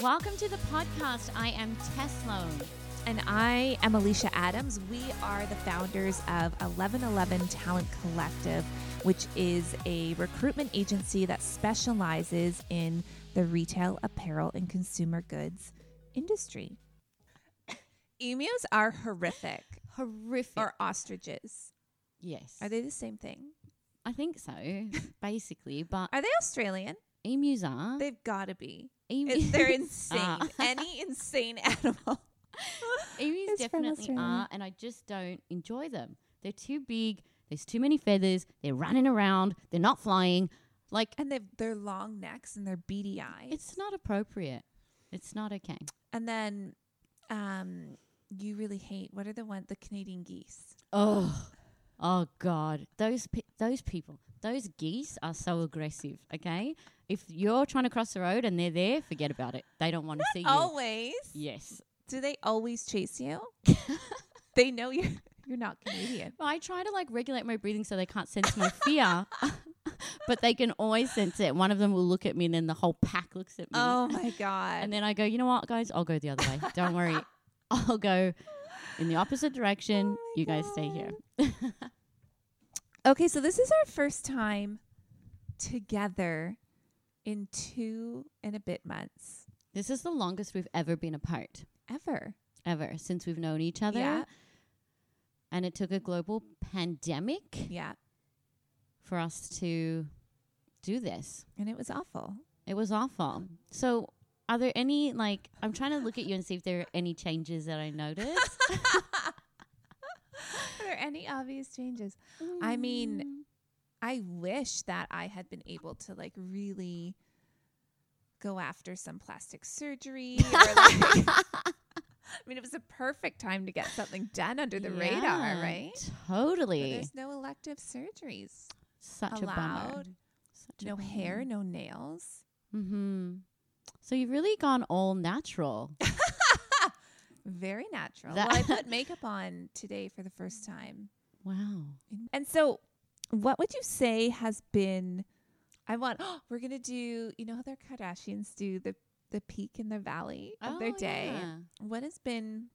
Welcome to the podcast. I am Tess Sloan. And I am Alicia Adams. We are the founders of 1111 Talent Collective, which is a recruitment agency that specializes in the retail, apparel, and consumer goods industry. Emus are horrific, Horrific. or ostriches. yes. Are they the same thing? I think so, basically. But Are they Australian? emus are. They've got to be. Emus It- they're insane. are. Any insane animal. Emus It's definitely are, and I just don't enjoy them. They're too big. There's too many feathers. They're running around. They're not flying. Like And they've their long necks and their beady eyes. it's not appropriate. It's not okay. And then um you really hate what are the one the Canadian geese? Oh, oh God! Those pe- those people, those geese are so aggressive. Okay, if you're trying to cross the road and they're there, forget about it. They don't want to see you. Always. Yes, Do they always chase you? they know you're you're not Canadian. I try to like regulate my breathing so they can't sense my fear, but they can always sense it. One of them will look at me, and then the whole pack looks at me. Oh my god. And then I go, you know what, guys? I'll go the other way. Don't worry. I'll go in the opposite direction. Oh you guys stay here. okay, so this is our first time together in two and a bit months. This is the longest we've ever been apart, Ever. ever since we've known each other. Yeah. And it took a global pandemic Yeah. for us to do this. And it was awful. It was awful. So, are there any, like, I'm trying to look at you and see if there are any changes that I noticed. Are there any obvious changes? I mean, I wish that I had been able to like really go after some plastic surgery. Or like, I mean, it was a perfect time to get something done under the radar, Yeah, right? But Totally. there's no elective surgeries Such a bummer. allowed. Such a No bummer. hair, no nails. Mm-hmm. So you've really gone all natural. Very natural. That- well, I put makeup on today for the first time. wow. And so, what would you say has been? I want. we're gonna do. You know how their Kardashians do the the peak and the valley of their Oh, day. yeah. What has been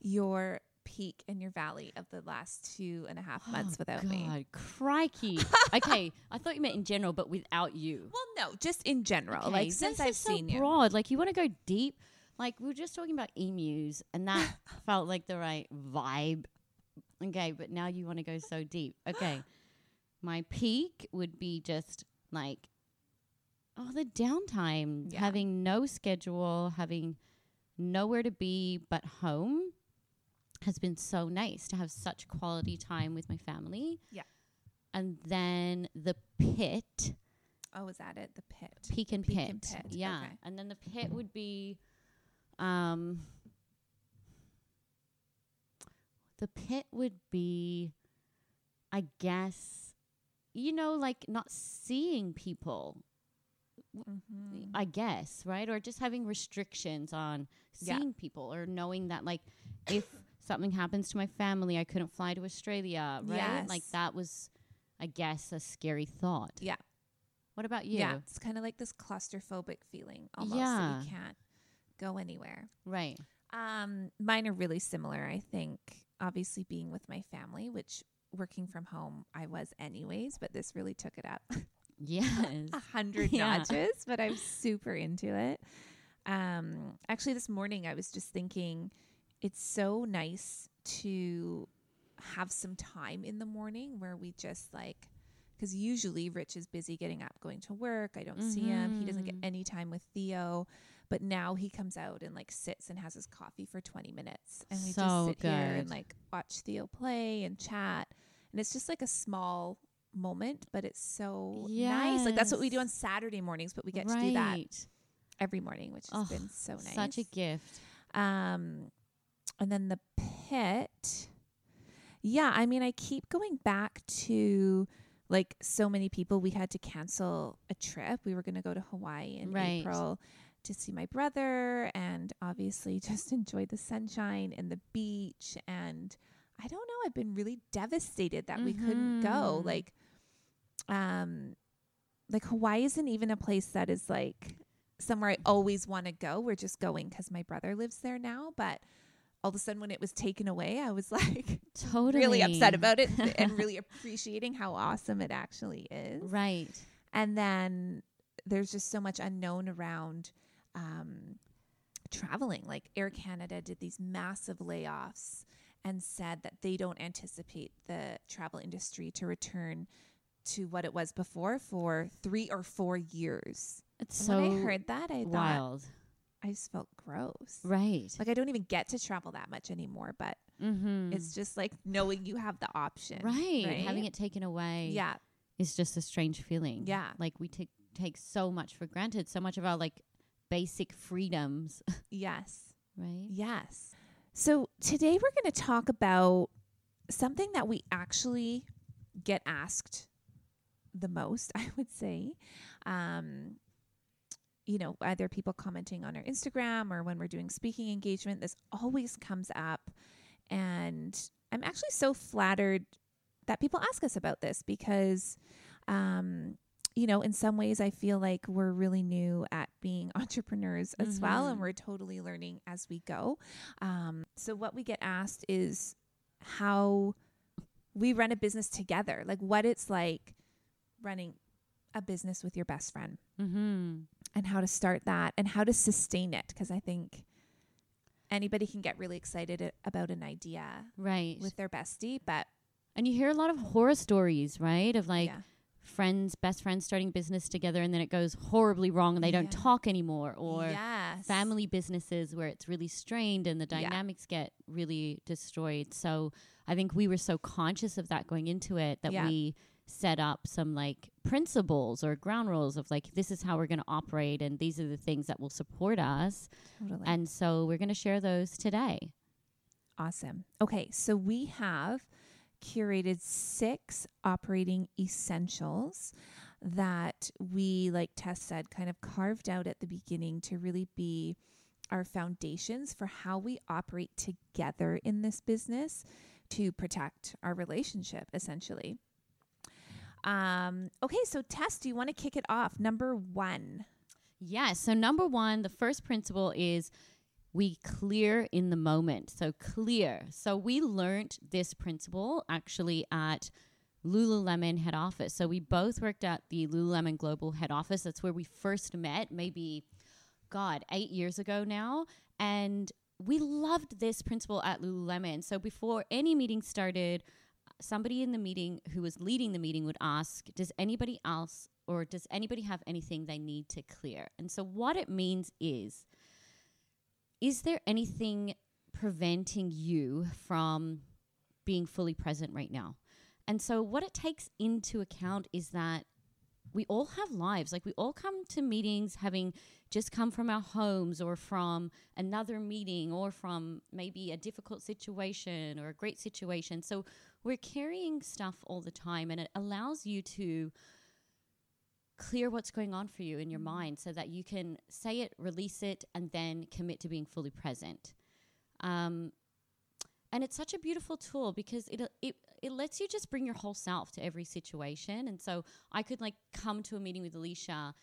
your peak and your valley of the last two and a half oh, months Oh, without God, me? crikey. okay, I thought you meant in general, but without you. Well, no, just in general. Okay, like since I've so seen you. broad. Like you want to go deep. Like we were just talking about emus, and that felt like the right vibe. Okay, but now you want to go so deep. Okay, my peak would be just like, oh, the downtime, Yeah. having no schedule, having nowhere to be but home, has been so nice to have such quality time with my family. Yeah. and then the pit Oh, is that it? The pit. peak and peak pit. and pit, Yeah. okay. And then the pit would be um the pit would be I guess you know like not seeing people Mhm. I guess, right? Or just having restrictions on Yeah. seeing people or knowing that like if something happens to my family I couldn't fly to Australia, right? Like that was I guess a scary thought. Yeah. What about you? Yeah, it's kind of like this claustrophobic feeling almost that Yeah. you can't go anywhere. Right. Um, mine are really similar. I think obviously being with my family, which working from home I was anyways, but this really took it up Yes. a hundred Yeah. notches. But I'm super into it. Um, actually, this morning I was just thinking it's so nice to have some time in the morning where we just like because usually Rich is busy getting up, going to work. I don't see him. He doesn't get Mhm. any time with Theo. But now he comes out and like sits and has his coffee for 20 minutes. And we So just sit here and like watch Theo play and chat. And it's just like a small moment, but it's so nice. Like that's what we do on Saturday mornings, but we get to do that every morning, which has Oh, been so nice. Such a gift. Um, and then the pit. Yeah, I mean, I keep going back to like so many people. We had to cancel a trip. We were going to go to Hawaii in Right. April to see my brother and obviously just enjoy the sunshine and the beach. And I don't know, I've been really devastated that we couldn't go. Mhm. Like, um, like Hawaii isn't even a place that is like somewhere I always want to go. We're just going because my brother lives there now. But all of a sudden, when it was taken away, I was like Totally. really upset about it and really appreciating how awesome it actually is. Right. And then there's just so much unknown around um, traveling. Like Air Canada did these massive layoffs and said that they don't anticipate the travel industry to return to what it was before for three or four years. It's And so when I heard that, I thought wild. I just felt gross. Right. Like I don't even get to travel that much anymore, but mm-hmm. it's just like knowing you have the option. right. right? Having it taken away Yeah. is just a strange feeling. Yeah. Like we take take so much for granted, so much of our like basic freedoms. Yes. right. Yes. So today we're going to talk about something that we actually get asked the most, I would say. Um, you know, either people commenting on our Instagram or when we're doing speaking engagement, this always comes up. And I'm actually so flattered that people ask us about this because, um, you know, in some ways, I feel like we're really new at being entrepreneurs as well, and Mhm. we're totally learning as we go. Um, so, what we get asked is how we run a business together, like what it's like running a business with your best friend Mm-hmm. And how to start that and how to sustain it. Because I think anybody can get really excited about an idea Right. with their bestie, but and you hear a lot of horror stories, right? Of like yeah, friends, best friends starting business together and then it goes horribly wrong and they don't talk anymore or yes. family businesses where it's really strained and the Yeah. dynamics get really destroyed. So I think we were so conscious of that going into it that Yeah. we set up some like principles or ground rules of like this is how we're going to operate and these are the things that will support us. Totally. And so we're going to share those today. Awesome. Okay, so we have curated six operating essentials that we, like Tess said, kind of carved out at the beginning to really be our foundations for how we operate together in this business to protect our relationship, essentially. Um, okay, so Tess, do you want to kick it off? Number one. Yes. So, number one, the first principle is we clear in the moment. So, clear. So, we learned this principle actually at Lululemon head office. So, we both worked at the Lululemon Global head office. That's where we first met, maybe, God, eight years ago now. And we loved this principle at Lululemon. So, before any meeting started, somebody in the meeting who was leading the meeting would ask, Does anybody else or does anybody have anything they need to clear? And so, what it means is, is there anything preventing you from being fully present right now? And so, what it takes into account is that we all have lives. Like, we all come to meetings having just come from our homes or from another meeting or from maybe a difficult situation or a great situation. So, we're carrying stuff all the time, and it allows you to clear what's going on for you in your mind so that you can say it, release it, and then commit to being fully present. Um, and it's such a beautiful tool because it it it lets you just bring your whole self to every situation. And so I could like come to a meeting with Alicia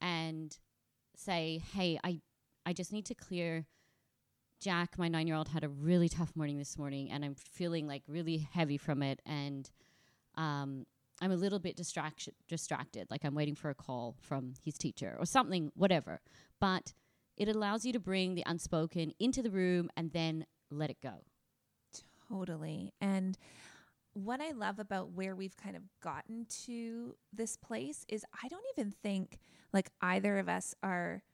and say, "Hey, I I just need to clear." Jack, my nine year old, had a really tough morning this morning, and I'm feeling like really heavy from it. And um, I'm a little bit distracted, like I'm waiting for a call from his teacher or something, whatever. But it allows you to bring the unspoken into the room and then let it go. Totally. And what I love about where we've kind of gotten to this place is I don't even think like either of us are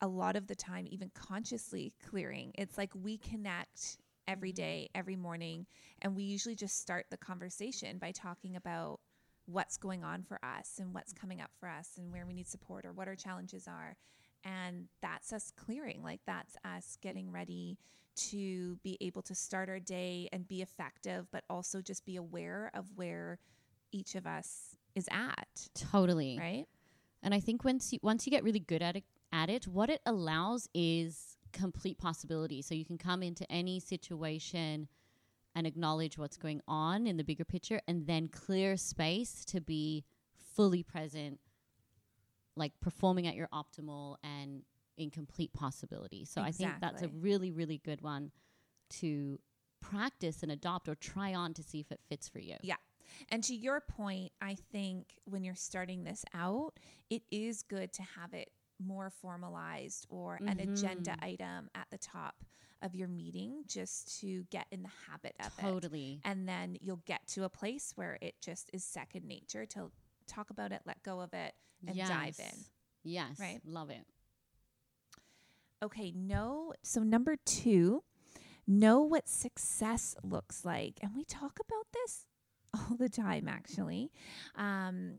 a lot of the time even consciously clearing. It's like we connect every mm-hmm. day, every morning, and we usually just start the conversation by talking about what's going on for us and what's coming up for us and where we need support or what our challenges are. And that's us clearing. Like that's us getting ready to be able to start our day and be effective, but also just be aware of where each of us is at. Totally. Right? And I think once you once you get really good at it, at it, what it allows is complete possibility. So you can come into any situation and acknowledge what's going on in the bigger picture and then clear space to be fully present like performing at your optimal and in complete possibility. So I think that's a really, really good one to practice and adopt or try on to see if it fits for you. Yeah. And to your point, I think when you're starting this out, it is good to have it more formalized or an agenda Mhm. item at the top of your meeting just to get in the habit of it. Totally. And then you'll get to a place where it just is second nature to talk about it, let go of it, and dive in. Yes. Right? Love it. Okay, know. So, number two, know what success looks like. And we talk about this all the time, actually, um,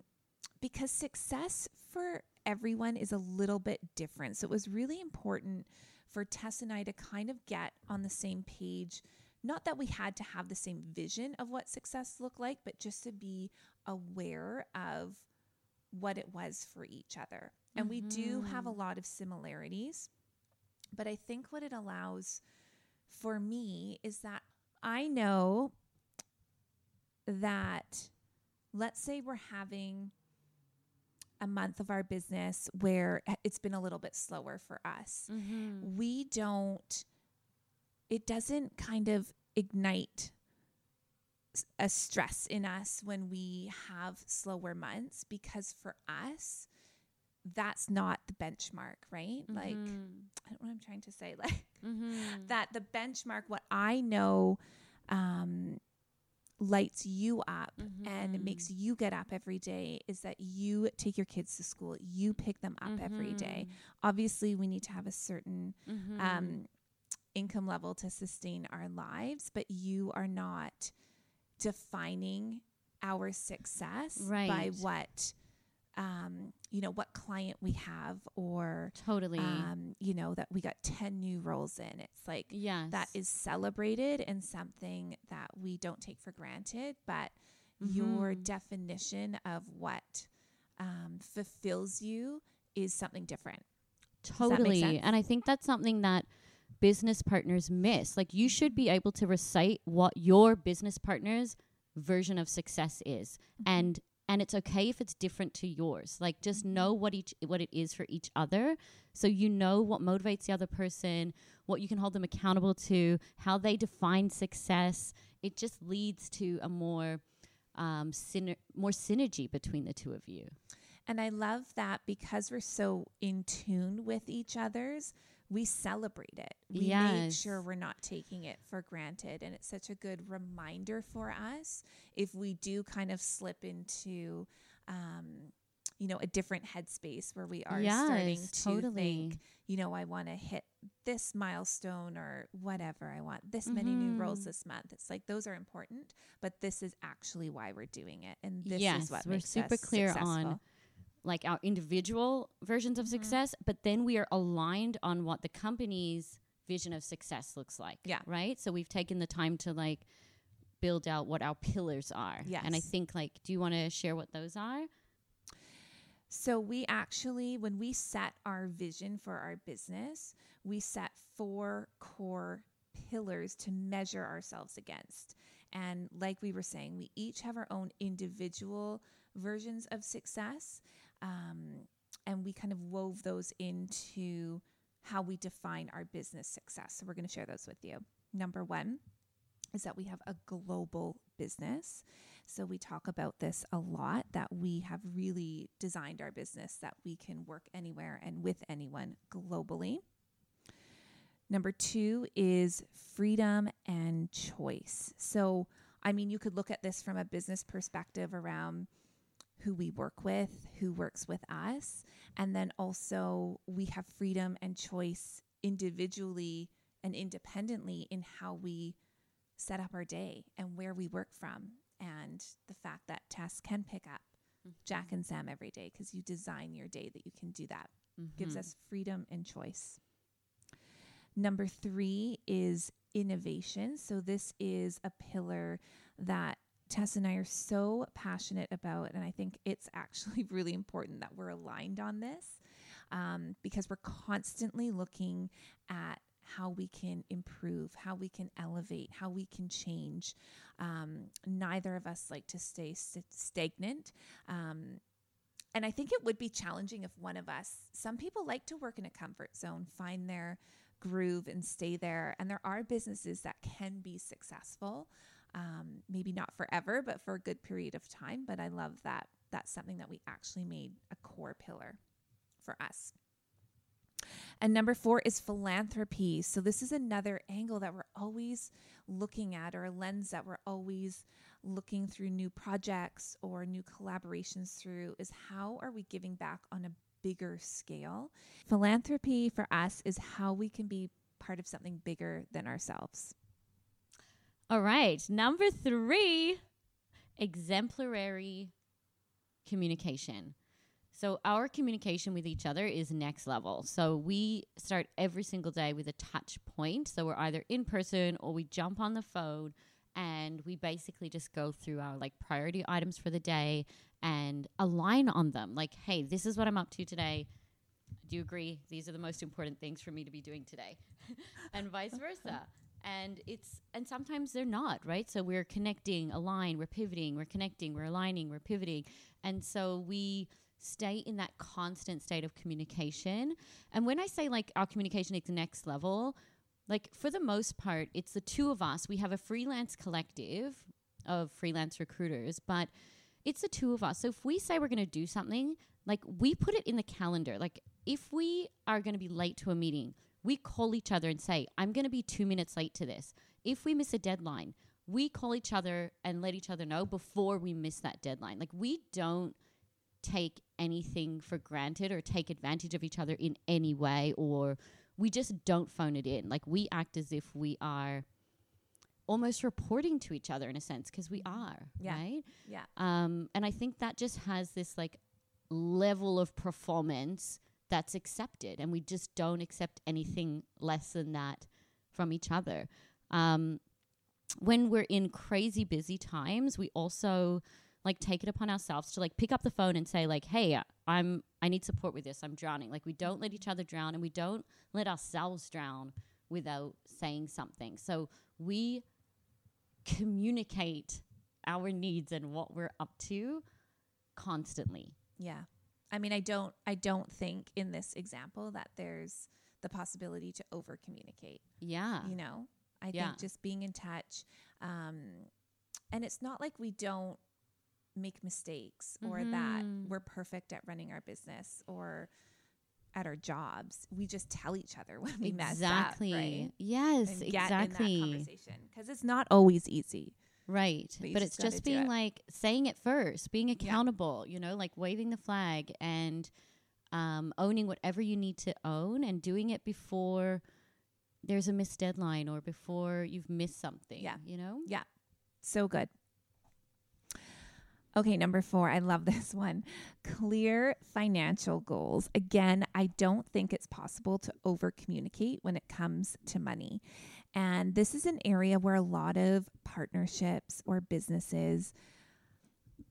because success for everyone is a little bit different. So, it was really important for Tess and I to kind of get on the same page. Not that we had to have the same vision of what success looked like, but just to be aware of what it was for each other. And we do have a mm-hmm. lot of similarities. But I think what it allows for me is that I know that, let's say we're having a month of our business where it's been a little bit slower for us. Mm-hmm. We don't, it doesn't kind of ignite a stress in us when we have slower months because for us, that's not the benchmark, right? Like, I don't know what I'm trying to say. Like, mm-hmm. that the benchmark, what I know um, lights you up and makes you get up every day is that you take your kids to school, you pick them up every day. Obviously, we need to have a certain Mm-hmm. um, income level to sustain our lives, but you are not defining our success by what. Um, you know what client we have or totally. um, you know, that we got 10 new roles in. It's like yes. that is celebrated and something that we don't take for granted, but your Mhm. definition of what um, fulfills you is something different. Totally. And I think that's something that business partners miss. Like you should be able to recite what your business partner's version of success is. And and it's okay if it's different to yours. Like just know what each what it is for each other so you know what motivates the other person, what you can hold them accountable to, how they define success. It just leads to a more um, syner- more synergy between the two of you. And I love that because we're so in tune with each other's, we celebrate it. We make sure we're not taking it for granted. And it's such a good reminder for us if we do kind of slip into, um, you know, a different headspace where we are starting to totally. think, you know, I want to hit this milestone or whatever. I want this many new roles Mhm. this month. It's like those are important, but this is actually why we're doing it. And this yes, is what we're makes super us clear successful. on like our individual versions of Mhm. success, but then we are aligned on what the company's vision of success looks like. Yeah. Right? So we've taken the time to like build out what our pillars are. And I think like do you want to share what those are? So we actually, when we set our vision for our business, we set four core pillars to measure ourselves against. And like we were saying, we each have our own individual versions of success. Um, and we kind of wove those into how we define our business success. So we're going to share those with you. Number one is that we have a global business. So we talk about this a lot that we have really designed our business that we can work anywhere and with anyone globally. Number two is freedom and choice. So, I mean, you could look at this from a business perspective around who we work with, who works with us, and then also we have freedom and choice individually and independently in how we set up our day and where we work from and the fact that Tess can pick up Jack and Sam every day because you design your day that you can do that. Gives Mhm. us freedom and choice. Number three is innovation. So, this is a pillar that Tess and I are so passionate about. And I think it's actually really important that we're aligned on this um, because we're constantly looking at how we can improve, how we can elevate, how we can change. Um, neither of us like to stay st- stagnant. Um, and I think it would be challenging if one of us, some people like to work in a comfort zone, find their groove and stay there. And there are businesses that can be successful, um, maybe not forever, but for a good period of time. But I love that that's something that we actually made a core pillar for us. And number four is philanthropy. So, this is another angle that we're always looking at, or a lens that we're always looking through new projects or new collaborations through is how are we giving back on a bigger scale? Philanthropy for us is how we can be part of something bigger than ourselves. All right. Number three exemplary communication. So, our communication with each other is next level. So, we start every single day with a touch point. So, we're either in person or we jump on the phone and we basically just go through our like priority items for the day and align on them. Like, hey, this is what I'm up to today. Do you agree? These are the most important things for me to be doing today, and vice versa. And it's and sometimes they're not right. So we're connecting, align, we're pivoting, we're connecting, we're aligning, we're pivoting, and so we stay in that constant state of communication. And when I say like our communication is next level, like for the most part, it's the two of us. We have a freelance collective of freelance recruiters, but it's the two of us. So if we say we're going to do something, like we put it in the calendar. Like if we are going to be late to a meeting, we call each other and say, I'm going to be two minutes late to this. If we miss a deadline, we call each other and let each other know before we miss that deadline. Like we don't take anything for granted or take advantage of each other in any way or we just don't phone it in like we act as if we are almost reporting to each other in a sense because we Mm-hmm. are Yeah. right Yeah. um and i think that just has this like level of performance that's accepted and we just don't accept anything less than that from each other. Um when we're in crazy busy times we also like take it upon ourselves to like pick up the phone and say like hey i'm i need support with this. I'm drowning. Like we don't let each other drown and we don't let ourselves drown without saying something. So we communicate our needs and what we're up to constantly. Yeah. I mean, I don't I don't think in this example that there's the possibility to over communicate. yeah You know? I Yeah. think just being in touch um and it's not like we don't make mistakes or that Mhm. we're perfect at running our business or at our jobs. We just tell each other when we mess exactly up, right? yes And get in that exactly conversation because it's not always easy. Right. But But, just it's just being it. like saying it first, being accountable, you know, like waving the flag and um, owning whatever you need to own and doing it before there's a missed deadline or before you've missed something. Yeah. You know? Yeah. So good. Okay, number four. I love this one. Clear financial goals. Again, I don't think it's possible to over communicate when it comes to money. And this is an area where a lot of partnerships or businesses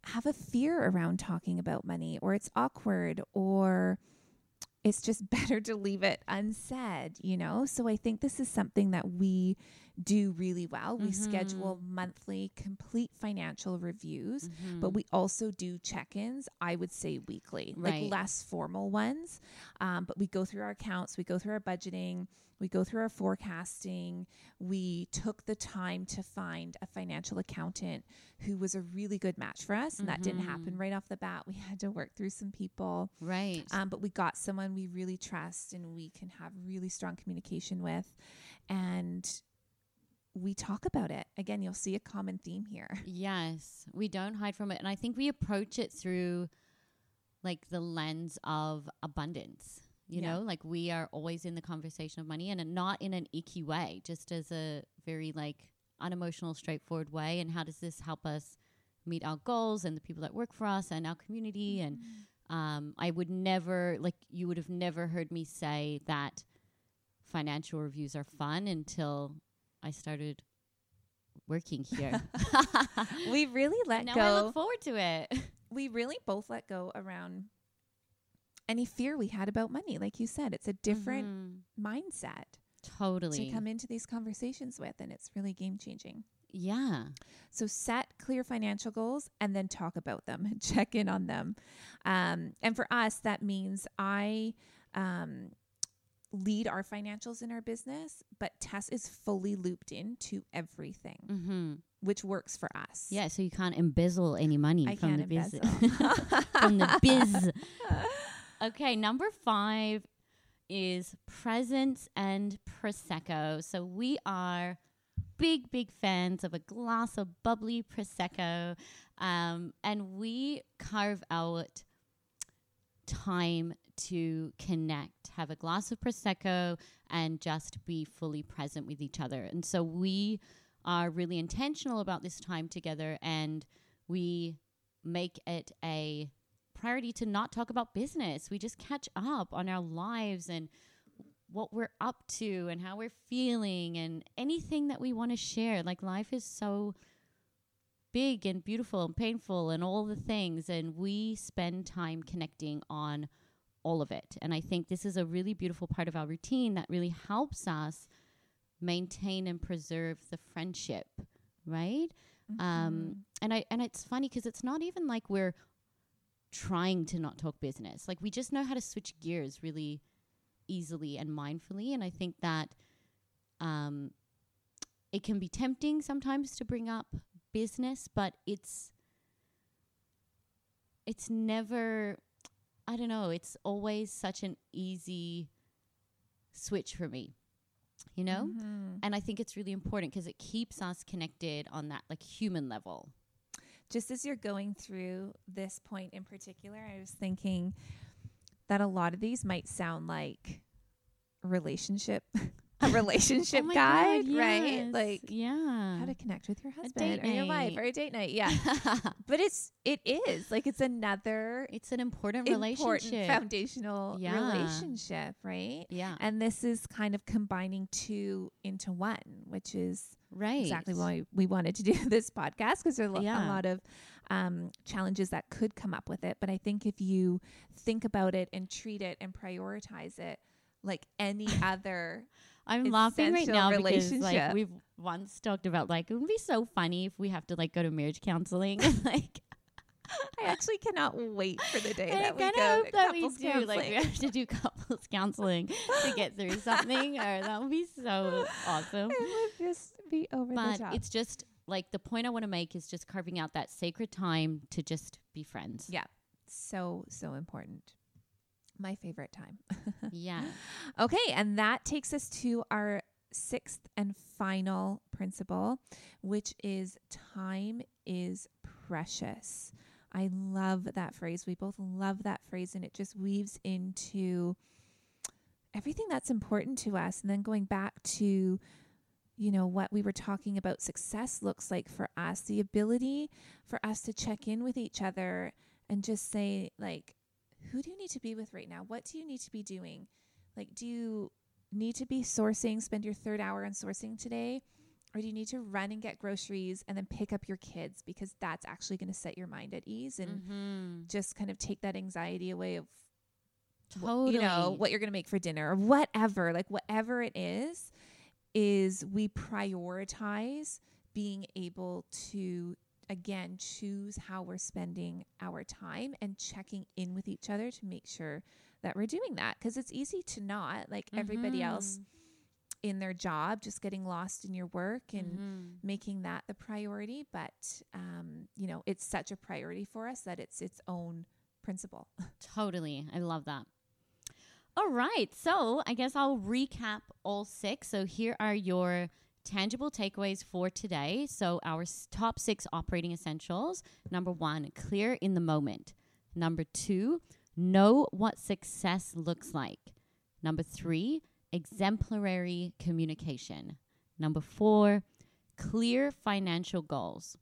have a fear around talking about money, or it's awkward, or it's just better to leave it unsaid, you know? So I think this is something that we do really well. We schedule monthly complete financial reviews, Mm-hmm. but we also do check ins, I would say weekly, Right. like less formal ones. Um, but we go through our accounts, we go through our budgeting, we go through our forecasting. We took the time to find a financial accountant who was a really good match for us. And that didn't Mm-hmm. happen right off the bat. We had to work through some people. Right. Um, but we got someone we really trust and we can have really strong communication with. And we talk about it. Again, you'll see a common theme here. Yes, we don't hide from it. And I think we approach it through like the lens of abundance. You Yeah. know, like we are always in the conversation of money and not in an icky way, just as a very like unemotional, straightforward way. And how does this help us meet our goals and the people that work for us and our community? And um, I would never, like, you would have never heard me say that financial reviews are fun until I started working here. we really let now go. I look forward to it. we really both let go around any fear we had about money. Like you said, it's a different Mhm. mindset Totally. to come into these conversations with, and it's really game changing. Yeah. So set clear financial goals and then talk about them, check in on them. Um, and for us, that means I um, lead our financials in our business, but Tess is fully looped into everything, Mm-hmm. which works for us. Yeah. So you can't embezzle any money I from the biz. embezzle. from the biz. Okay, number five is presence and prosecco. So we are big, big fans of a glass of bubbly prosecco, um, and we carve out time to connect, have a glass of prosecco, and just be fully present with each other. And so we are really intentional about this time together, and we make it a priority to not talk about business. We just catch up on our lives and what we're up to and how we're feeling and anything that we want to share. Like life is so big and beautiful and painful and all the things and we spend time connecting on all of it. And I think this is a really beautiful part of our routine that really helps us maintain and preserve the friendship, right? Mm-hmm. Um, and I and it's funny because it's not even like we're trying to not talk business. Like we just know how to switch gears really easily and mindfully. And I think that um, it can be tempting sometimes to bring up business, but it's it's never. I don't know. It's always such an easy switch for me. You know? Mhm. And I think it's really important because it keeps us connected on that like human level. just as you're going through this point in particular, I was thinking that a lot of these might sound like relationship, a relationship Oh guide, God, right? Like yeah. how to connect with your husband or your wife or a date night. Yeah. but it's it is like it's another it's an important, important relationship. foundational Yeah. relationship, right? yeah. And this is kind of combining two into one, which is right. exactly why we wanted to do this podcast because there are lo- a lot of um, challenges that could come up with it. But I think if you think about it and treat it and prioritize it like any other, I'm laughing right now because like we've once talked about like it would be so funny if we have to like go to marriage counseling. like I actually cannot wait for the day I that we kind go hope that we do. Like we have to do couples counseling to get through something, or that would be so awesome. it would just be over the But top. it's just like the point I want to make is just carving out that sacred time to just be friends. Yeah. so so important. My favorite time. yeah. Okay, and that takes us to our sixth and final principle, which is time is precious. I love that phrase. We both love that phrase, and it just weaves into everything that's important to us. And then going back to, you know, what we were talking about success looks like for us, the ability for us to check in with each other and just say, like, who do you need to be with right now? What do you need to be doing? Like, do you need to be sourcing, spend your third hour on sourcing today? Or do you need to run and get groceries and then pick up your kids because that's actually going to set your mind at ease and Mm-hmm. just kind of take that anxiety away of wh- Totally. you know what you're going to make for dinner or whatever like whatever it is is we prioritize being able to again choose how we're spending our time and checking in with each other to make sure that we're doing that because it's easy to not like everybody else in their job just getting lost in your work and Mhm. making that the priority but um you know it's such a priority for us that it's its own principle Totally. I love that. All right. So I guess I'll recap all six. So here are your tangible takeaways for today. So our top six operating essentials. Number one, clear in the moment. Number two, know what success looks like. Number three, exemplary communication. Number four, clear financial goals.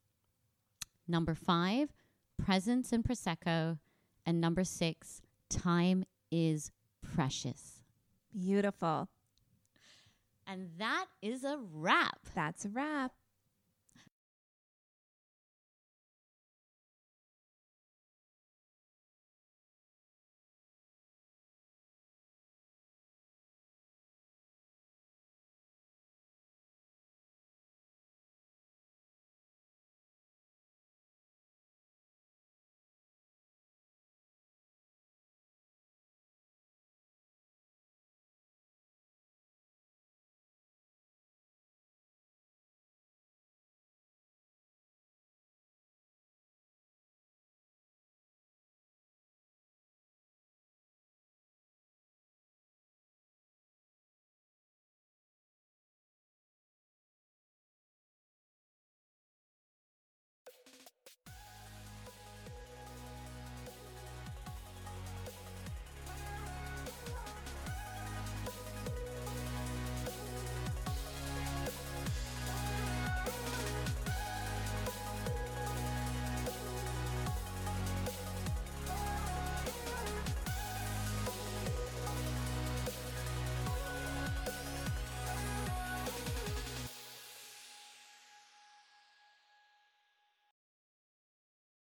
Number five, presence and prosecco. And number six, time is precious. beautiful And that is a wrap. that's a wrap